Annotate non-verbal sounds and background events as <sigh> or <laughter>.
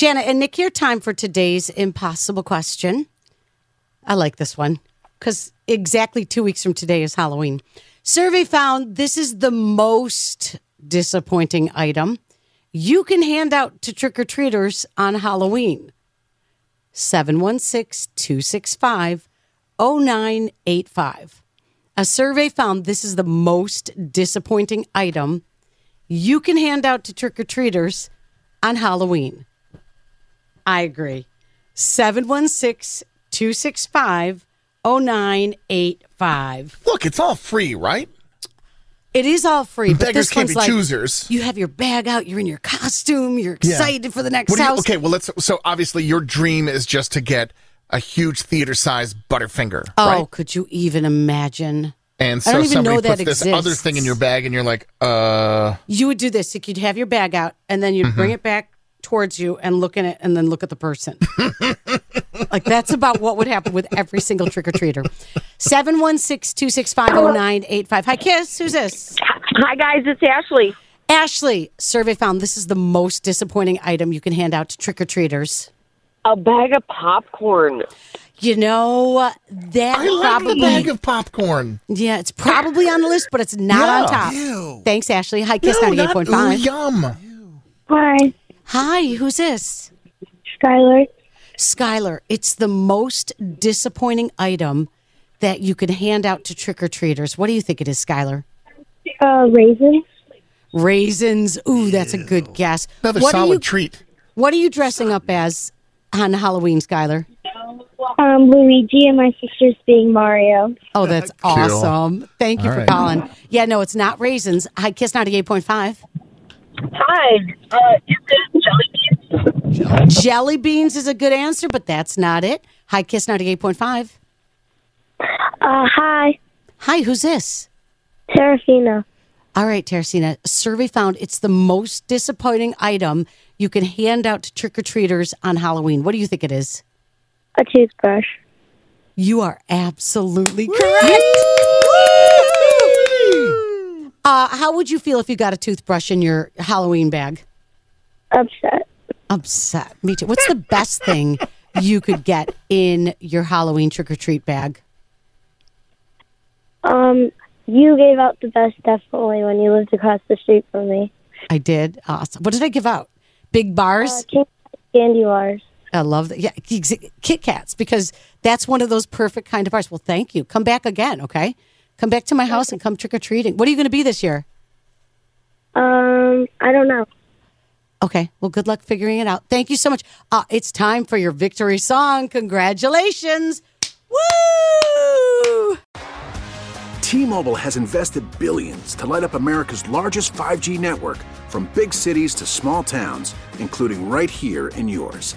Jana and Nick, your time for today's impossible question. I like this one because exactly two weeks from today is Halloween. Survey found this is the most disappointing item you can hand out to trick or treaters on Halloween. 716 265 0985. A survey found this is the most disappointing item you can hand out to trick or treaters on Halloween. I agree. 716 265 0985. Look, it's all free, right? It is all free, but Beggars this can't one's be like choosers. you have your bag out, you're in your costume, you're Yeah. excited for the next you- house. okay, well, let's. So obviously, your dream is just to get a huge theater-sized Butterfinger, oh, right? could you even imagine? And I so don't even somebody know that puts this other thing in your bag, and you're like, uh, You would do this. Like you'd have your bag out and then you'd Mm-hmm. bring it back towards you and look in it and then look at the person. <laughs> like that's about what would happen with every single trick or treater. 716 265 0985. Hi, Kiss. Who's this? Hi guys, it's Ashley. Ashley. Survey found this is the most disappointing item you can hand out to trick or treaters. A bag of popcorn. You know, that I like probably. the bag of popcorn. yeah, it's probably on the list, but it's not Yeah. on top. Ew. Thanks, Ashley. Hi, Kiss No, 98.5. yum. Hi, Hi, who's this? Skylar. Skylar, it's the most disappointing item that you could hand out to trick or treaters. What do you think it is, Skylar? Uh, raisins. Raisins. Ooh, that's a good guess. Another what are solid you, treat. What are you dressing up as on Halloween, Skylar? Um, Luigi and my sister's being Mario. Oh, that's awesome. Thank you All for right. calling. Yeah, no, it's not raisins. Hi, Kiss 98.5. Hi. Uh, is it jelly beans? Jelly beans is a good answer, but that's not it. Hi, Kiss 98.5. Uh, hi, Hi, who's this? Teresina. All right, Teresina. A survey found it's the most disappointing item you can hand out to trick or treaters on Halloween. What do you think it is? A toothbrush. You are absolutely correct. Uh, how would you feel if you got a toothbrush in your Halloween bag? Upset. Upset. Me too. What's the best thing you could get in your Halloween trick or treat bag? Um, you gave out the best definitely when you lived across the street from me. I did. Awesome. What did I give out? Big bars? Uh, candy bars. I love that. Yeah, Kit Kats because that's one of those perfect kind of bars. Well, thank you. Come back again, okay? Come back to my house and come trick or treating. What are you going to be this year? Um, I don't know. Okay. Well, good luck figuring it out. Thank you so much. Uh, it's time for your victory song. Congratulations. Woo! T-Mobile has invested billions to light up America's largest 5G network from big cities to small towns, including right here in yours.